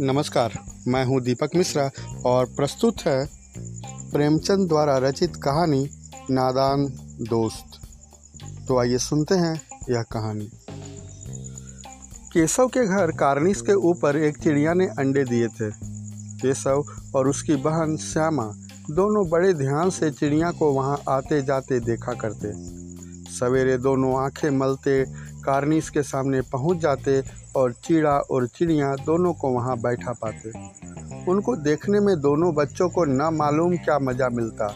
नमस्कार, मैं हूँ दीपक मिश्रा और प्रस्तुत है प्रेमचंद द्वारा रचित कहानी, नादान दोस्त। तो आइए सुनते हैं यह कहानी। केशव के घर कार्निस के ऊपर एक चिड़िया ने अंडे दिए थे। केशव और उसकी बहन श्यामा दोनों बड़े ध्यान से चिड़िया को वहाँ आते जाते देखा करते। सवेरे दोनों आँखें मलते कार्निस के सामने पहुँच जाते और चिड़ा और चिड़िया दोनों को वहाँ बैठा पाते। उनको देखने में दोनों बच्चों को न मालूम क्या मज़ा मिलता।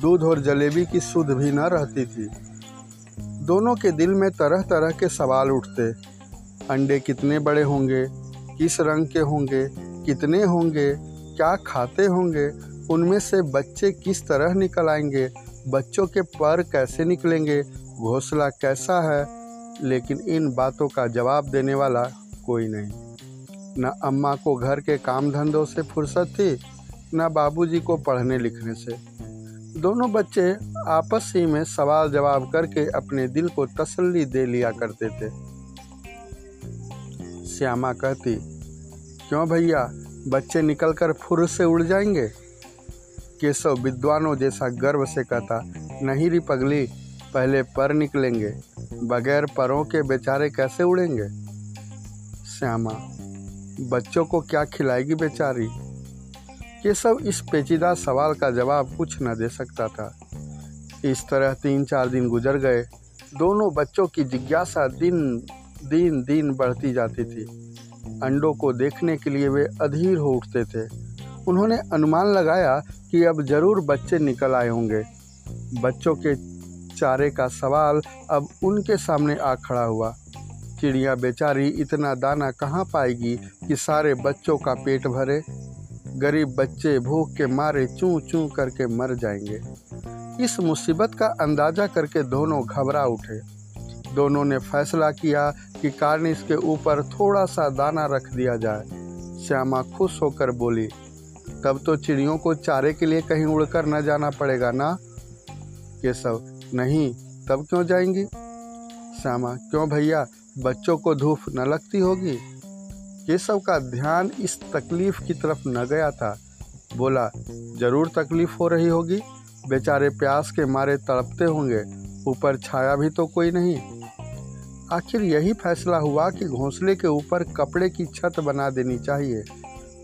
दूध और जलेबी की सुध भी न रहती थी। दोनों के दिल में तरह तरह के सवाल उठते। अंडे कितने बड़े होंगे? किस रंग के होंगे? कितने होंगे? क्या खाते होंगे? उनमें से बच्चे किस तरह निकल आएँगे? बच्चों के पर कैसे निकलेंगे? घोंसला कैसा है? लेकिन इन बातों का जवाब देने वाला कोई नहीं। न अम्मा को घर के काम धंधों से फुर्सत थी, न बाबूजी को पढ़ने लिखने से। दोनों बच्चे आपस ही में सवाल जवाब करके अपने दिल को तसल्ली दे लिया करते थे। श्यामा कहती, क्यों भैया, बच्चे निकलकर फुर से उड़ जाएँगे? केशव विद्वानों जैसा गर्व से कहता, नहीं री पगली पहले पर निकलेंगे, बगैर परों के बेचारे कैसे उड़ेंगे? श्यामा, बच्चों को क्या खिलाएगी बेचारी? ये सब इस पेचीदा सवाल का जवाब कुछ न दे सकता था। इस तरह तीन चार दिन गुजर गए, दोनों बच्चों की जिज्ञासा दिन दिन दिन बढ़ती जाती थी। अंडों को देखने के लिए वे अधीर हो उठते थे। उन्होंने अनुमान लगाया कि अब ज़रूर बच्चे निकल आए होंगे। बच्चों के चारे का सवाल अब उनके सामने आ खड़ा हुआ। चिड़िया बेचारी, इतना दाना कहाँ पाएगी कि सारे बच्चों का पेट भरे? गरीब बच्चे भूख के मारे चू चू करके मर जाएँगे। इस मुसीबत का अंदाज़ा करके दोनों घबरा उठे। दोनों ने फैसला किया कि कार्निस के ऊपर थोड़ा सा दाना रख दिया जाए। श्यामा खुश होकर बोली, तब तो चिड़ियों को चारे के लिए कहीं उड़कर न जाना पड़ेगा ना? केशव नहीं, तब क्यों जाएँगी? श्यामा, क्यों भैया, बच्चों को धूप न लगती होगी? केशव का ध्यान इस तकलीफ़ की तरफ़ न गया था। बोला, ज़रूर तकलीफ़ हो रही होगी। बेचारे प्यास के मारे तड़पते होंगे। ऊपर छाया भी तो कोई नहीं। आखिर यही फैसला हुआ कि घोंसले के ऊपर कपड़े की छत बना देनी चाहिए।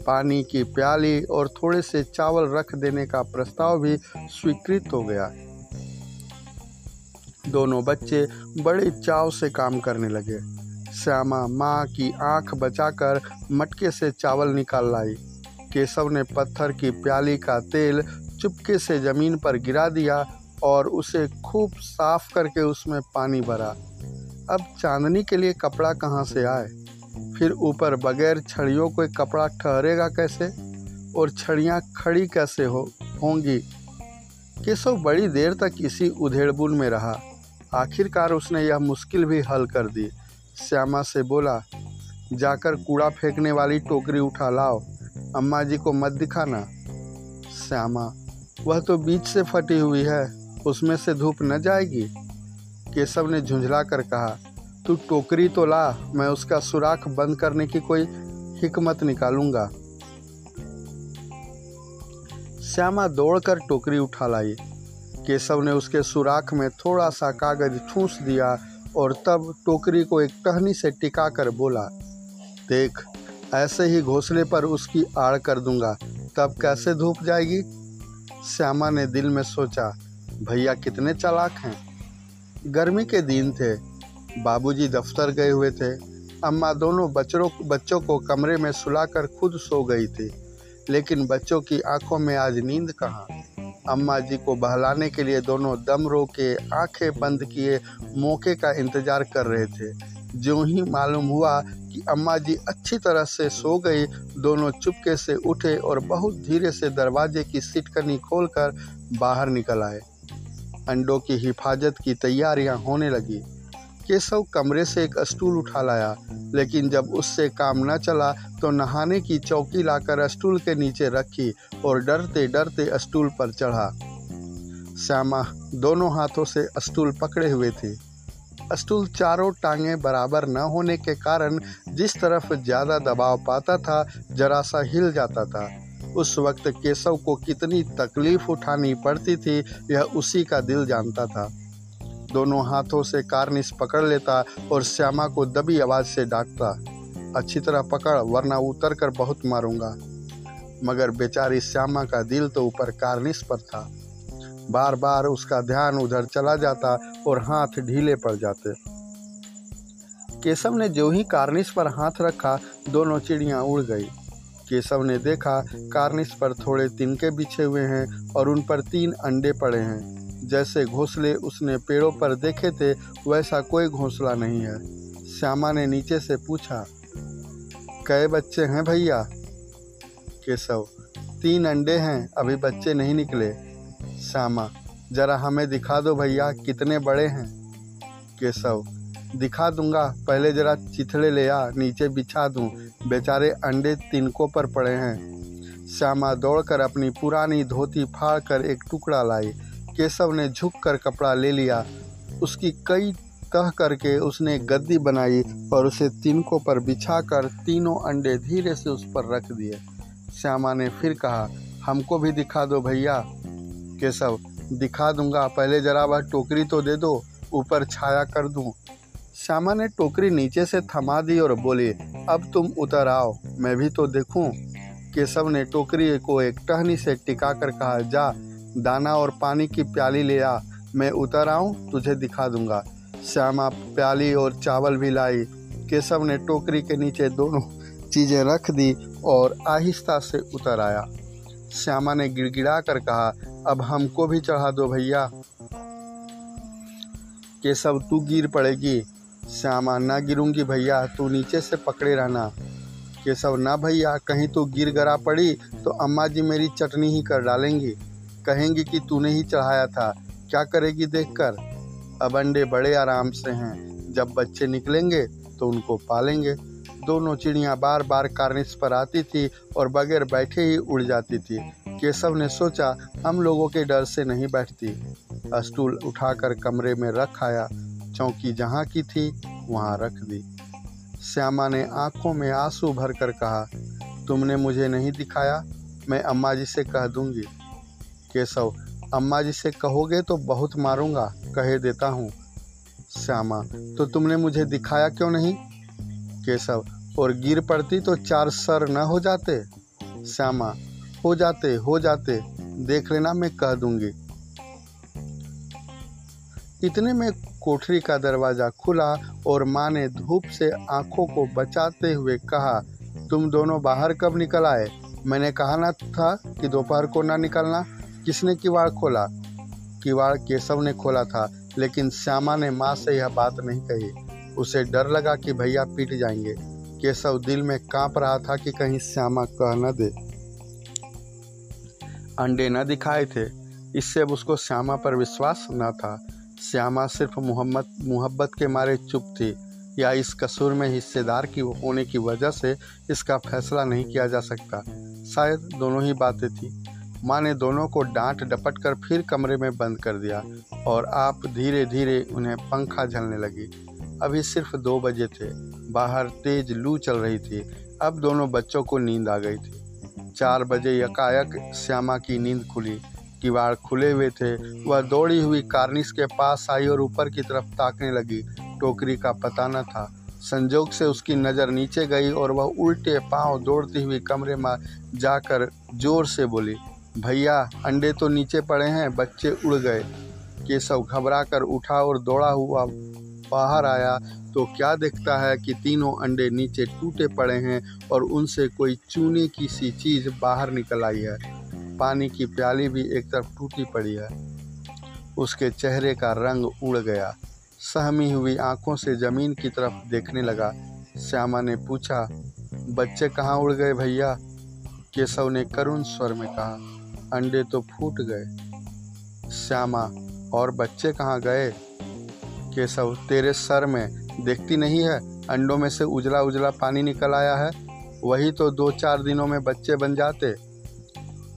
पानी की प्याली और थोड़े से चावल रख देने का प्रस्ताव भी स्वीकृत हो गया। दोनों बच्चे बड़े चाव से काम करने लगे। श्यामा माँ की आँख बचाकर मटके से चावल निकाल लाई। केशव ने पत्थर की प्याली का तेल चुपके से ज़मीन पर गिरा दिया और उसे खूब साफ़ करके उसमें पानी भरा। अब चांदनी के लिए कपड़ा कहाँ से आए? फिर ऊपर बगैर छड़ियों को कपड़ा ठहरेगा कैसे? और छड़ियाँ खड़ी कैसे हो होंगी? केशव बड़ी देर तक इसी उधेड़बुन में रहा। आखिरकार उसने यह मुश्किल भी हल कर दी। श्यामा से बोला, जाकर कूड़ा फेंकने वाली टोकरी उठा लाओ। अम्मा जी को मत दिखाना। श्यामा, वह तो बीच से फटी हुई है, उसमें से धूप न जाएगी? केशव ने झुंझला कर कहा, तू टोकरी तो ला, मैं उसका सुराख बंद करने की कोई हिकमत निकालूँगा। श्यामा दौड़कर टोकरी उठा लाई। केशव ने उसके सुराख में थोड़ा सा कागज़ ठूस दिया और तब टोकरी को एक टहनी से टिका कर बोला, देख, ऐसे ही घोंसले पर उसकी आड़ कर दूँगा, तब कैसे धूप जाएगी? श्यामा ने दिल में सोचा, भैया कितने चालाक हैं। गर्मी के दिन थे, बाबूजी दफ्तर गए हुए थे, अम्मा दोनों बच्चों बच्चों को कमरे में सुलाकर खुद सो गई थी, लेकिन बच्चों की आँखों में आज नींद कहाँ? अम्मा जी को बहलाने के लिए दोनों दम रो के आँखें बंद किए, मौके का इंतज़ार कर रहे थे। जो ही मालूम हुआ कि अम्मा जी अच्छी तरह से सो गई, दोनों चुपके से उठे और बहुत धीरे से दरवाजे की सिटकनी खोलकर बाहर निकल आए। अंडों की हिफाजत की तैयारियाँ होने लगी। केशव कमरे से एक स्टूल उठा लाया, लेकिन जब उससे काम न चला तो नहाने की चौकी लाकर स्टूल के नीचे रखी और डरते डरते स्टूल पर चढ़ा। श्यामा दोनों हाथों से स्टूल पकड़े हुए थी। स्टूल चारों टांगे बराबर न होने के कारण जिस तरफ़ ज़्यादा दबाव पाता था, जरा सा हिल जाता था। उस वक्त केशव को कितनी तकलीफ़ उठानी पड़ती थी, यह उसी का दिल जानता था। दोनों हाथों से कारनिस पकड़ लेता और श्यामा को दबी आवाज़ से डांटता। अच्छी तरह पकड़, वरना उतर कर बहुत मारूँगा। मगर बेचारी श्यामा का दिल तो ऊपर कारनिस पर था। बार बार उसका ध्यान उधर चला जाता और हाथ ढीले पड़ जाते। केशव ने जो ही कार्निश पर हाथ रखा, दोनों चिड़ियाँ उड़ गई। केशव ने देखा, कार्निस पर थोड़े तिनके बिछे हुए हैं और उन पर तीन अंडे पड़े हैं। जैसे घोंसले उसने पेड़ों पर देखे थे, वैसा कोई घोंसला नहीं है। श्यामा ने नीचे से पूछा कई बच्चे हैं भैया? केशव, तीन अंडे हैं, अभी बच्चे नहीं निकले। श्यामा, जरा हमें दिखा दो भैया, कितने बड़े हैं? केशव, दिखा दूँगा, पहले जरा चिथड़े ले आ, नीचे बिछा दूँ, बेचारे अंडे तिनकों पर पड़े हैं। श्यामा दौड़कर अपनी पुरानी धोती फाड़ कर एक टुकड़ा लाई केशव ने झुक कर कपड़ा ले लिया। उसकी कई तह करके उसने गद्दी बनाई और उसे तिनकों पर बिछाकर तीनों अंडे धीरे से उस पर रख दिए। श्यामा ने फिर कहा, हमको भी दिखा दो भैया। केशव, दिखा दूँगा, पहले जरा वह टोकरी तो दे दो, ऊपर छाया कर दूँ। श्यामा ने टोकरी नीचे से थमा दी और बोली, अब तुम उतर आओ, मैं भी तो देखूँ। केशव ने टोकरी को एक टहनी से टिका कर कहा, जा दाना और पानी की प्याली ले आ, मैं उतर आऊँ, तुझे दिखा दूँगा। श्यामा प्याली और चावल भी लाई। केशव ने टोकरी के नीचे दोनों चीज़ें रख दी और आहिस्ता से उतर आया। श्यामा ने गिड़गिड़ा कर कहा, अब हमको भी चढ़ा दो भैया। केशव, तू गिर पड़ेगी। श्यामा, ना गिरूँगी भैया, तू नीचे से पकड़े रहना। केशव, ना भैया, कहीं तो गिर गरा पड़ी तो अम्मा जी मेरी चटनी ही कर डालेंगी। कहेंगी कि तूने ही चढ़ाया था। क्या करेगी देखकर? अब अंडे बड़े आराम से हैं। जब बच्चे निकलेंगे तो उनको पालेंगे। दोनों चिड़ियाँ बार बार कार्निस पर आती थी और बगैर बैठे ही उड़ जाती थी। केशव ने सोचा, हम लोगों के डर से नहीं बैठती। स्टूल उठाकर कमरे में रख आया। चौकी जहाँ की थी, वहाँ रख दी। श्यामा ने आँखों में आँसू भर कर कहा, तुमने मुझे नहीं दिखाया। मैं अम्मा जी से कह दूँगी। केशव, अम्मा जी से कहोगे तो बहुत मारूँगा, कहे देता हूँ। श्यामा तो तुमने मुझे दिखाया क्यों नहीं? केशव, और गिर पड़ती तो चार सर न हो जाते। श्यामा, हो जाते हो जाते, देख लेना मैं कह दूँगी। इतने में कोठरी का दरवाज़ा खुला और माँ ने धूप से आँखों को बचाते हुए कहा, तुम दोनों बाहर कब निकल आए? मैंने कहा ना था कि दोपहर को ना निकलना। किसने किवाड़ खोला? किवाड़ केशव ने खोला था, लेकिन श्यामा ने माँ से यह बात नहीं कही। उसे डर लगा कि भैया पीट जाएँगे। केशव दिल में काँप रहा था कि कहीं श्यामा कह न दे। अंडे न दिखाए थे, इससे अब उसको श्यामा पर विश्वास न था। श्यामा सिर्फ़ मोहम्मद, मोहब्बत के मारे चुप थी, या इस कसूर में हिस्सेदार की होने की वजह से इसका फैसला नहीं किया जा सकता। शायद दोनों ही बातें थी। माँ ने दोनों को डांट डपट कर फिर कमरे में बंद कर दिया और आप धीरे धीरे उन्हें पंखा झलने लगी। अभी सिर्फ़ दो बजे थे। बाहर तेज लू चल रही थी। अब दोनों बच्चों को नींद आ गई थी। चार बजे यकायक श्यामा की नींद खुली। किवाड़ खुले हुए थे। वह दौड़ी हुई कार्निस के पास आई और ऊपर की तरफ़ ताकने लगी। टोकरी का पता न था। संजोग से उसकी नज़र नीचे गई और वह उल्टे पाँव दौड़ती हुई कमरे में जाकर ज़ोर से बोली भैया, अंडे तो नीचे पड़े हैं, बच्चे उड़ गए। केशव घबरा कर उठा और दौड़ा हुआ बाहर आया। तो क्या देखता है कि तीनों अंडे नीचे टूटे पड़े हैं और उनसे कोई चूने की सी चीज़ बाहर निकल आई है। पानी की प्याली भी एक तरफ़ टूटी पड़ी है। उसके चेहरे का रंग उड़ गया। सहमी हुई आँखों से ज़मीन की तरफ़ देखने लगा। श्यामा ने पूछा, बच्चे कहाँ उड़ गए भैया? केशव ने करुण स्वर में कहा अंडे तो फूट गए। श्यामा, और बच्चे कहाँ गए? केशव, तेरे सर में देखती नहीं है? अंडों में से उजला उजला पानी निकल आया है? वही तो दो चार दिनों में बच्चे बन जाते।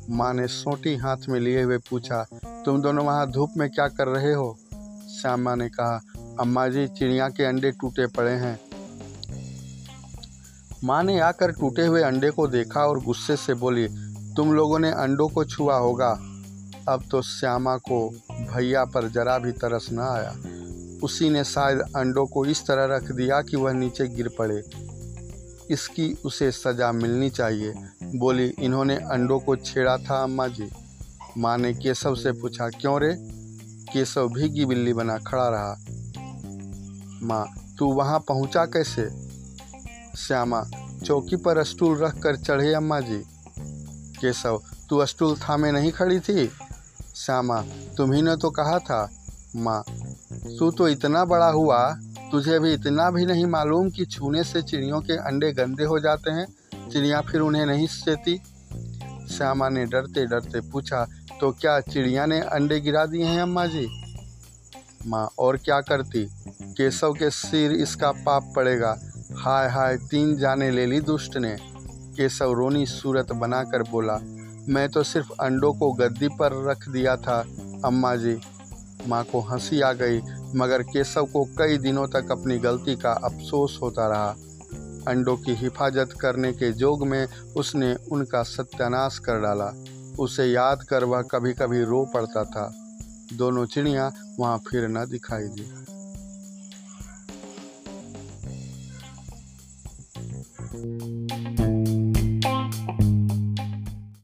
माँ ने सोटी हाथ में लिए हुए पूछा, तुम दोनों वहाँ धूप में क्या कर रहे हो? श्यामा ने कहा, अम्मा जी, चिड़िया के अंडे टूटे पड़े हैं। माँ ने आकर टूटे हुए अंडे को देखा और गुस्से से बोली तुम लोगों ने अंडों को छुआ होगा। अब तो श्यामा को भैया पर जरा भी तरस न आया। उसी ने शायद अंडों को इस तरह रख दिया कि वह नीचे गिर पड़े। इसकी उसे सज़ा मिलनी चाहिए। बोली, इन्होंने अंडों को छेड़ा था, अम्मा जी। माँ ने केशव से पूछा, क्यों रे? केशव भीगी बिल्ली बना खड़ा रहा। माँ, तू वहाँ पहुँचा कैसे? श्यामा, चौकी पर स्टूल रख कर चढ़े, अम्मा जी। केशव, तू स्टूल थामे नहीं खड़ी थी? श्यामा तुम्ही ने तो कहा था। माँ, तू तो इतना बड़ा हुआ, तुझे अभी इतना भी नहीं मालूम कि छूने से चिड़ियों के अंडे गंदे हो जाते हैं, चिड़िया फिर उन्हें नहीं सेती? श्यामा ने डरते डरते पूछा तो क्या चिड़िया ने अंडे गिरा दिए हैं अम्मा जी? माँ, और क्या करती? केशव के सिर इसका पाप पड़ेगा। हाय हाय, तीन जाने ले ली दुष्ट ने। केशव रोनी सूरत बनाकर बोला, मैं तो सिर्फ़ अंडों को गद्दी पर रख दिया था, अम्मा जी। माँ को हँसी आ गई, मगर केशव को कई दिनों तक अपनी गलती का अफसोस होता रहा। अंडों की हिफाजत करने के जोग में उसने उनका सत्यानाश कर डाला। उसे याद कर वह कभी कभी रो पड़ता था। दोनों चिड़िया वहाँ फिर न दिखाई दी।